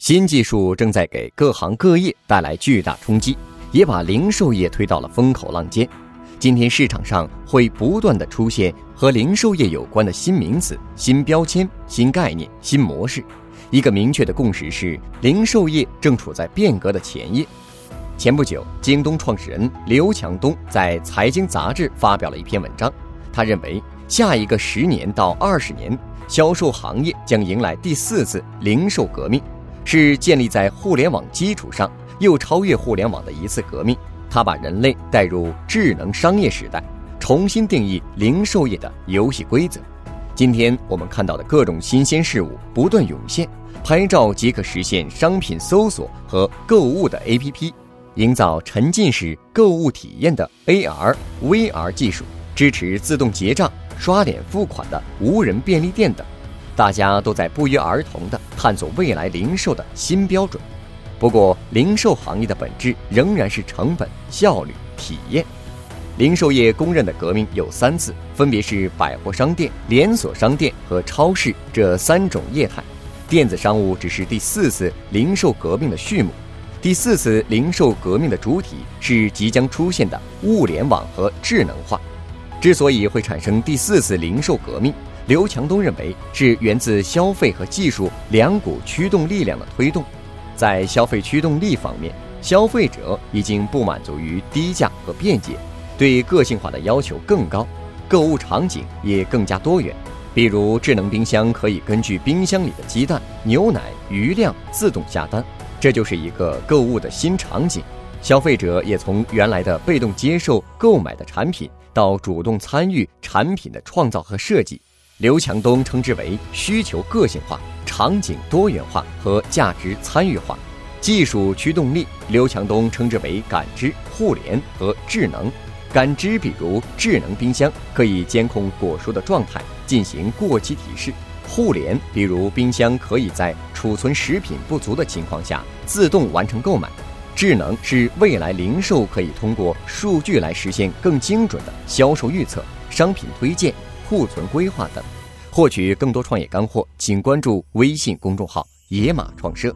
新技术正在给各行各业带来巨大冲击，也把零售业推到了风口浪尖。今天市场上会不断的出现和零售业有关的新名词、新标签、新概念、新模式。一个明确的共识是，零售业正处在变革的前夜。前不久，京东创始人刘强东在《财经》杂志发表了一篇文章，他认为下一个十年到二十年，销售行业将迎来第四次零售革命。是建立在互联网基础上又超越互联网的一次革命。它把人类带入智能商业时代，重新定义零售业的游戏规则。今天我们看到的各种新鲜事物不断涌现，拍照即可实现商品搜索和购物的 APP，营造沉浸式购物体验的 AR、VR 技术，支持自动结账、刷脸付款的无人便利店等。大家都在不约而同地探索未来零售的新标准。不过，零售行业的本质仍然是成本、效率、体验。零售业公认的革命有三次，分别是百货商店、连锁商店和超市这三种业态。电子商务只是第四次零售革命的序幕。第四次零售革命的主体是即将出现的物联网和智能化。之所以会产生第四次零售革命，刘强东认为是源自消费和技术两股驱动力量的推动，在消费驱动力方面，消费者已经不满足于低价和便捷，对个性化的要求更高，购物场景也更加多元。比如智能冰箱可以根据冰箱里的鸡蛋、牛奶余量自动下单，这就是一个购物的新场景。消费者也从原来的被动接受购买的产品，到主动参与产品的创造和设计。刘强东称之为需求个性化、场景多元化和价值参与化，技术驱动力。刘强东称之为感知、互联和智能。感知，比如智能冰箱可以监控果蔬的状态，进行过期提示；互联，比如冰箱可以在储存食品不足的情况下自动完成购买；智能是未来零售可以通过数据来实现更精准的销售预测、商品推荐。库存规划等，获取更多创业干货，请关注微信公众号“野马创社”。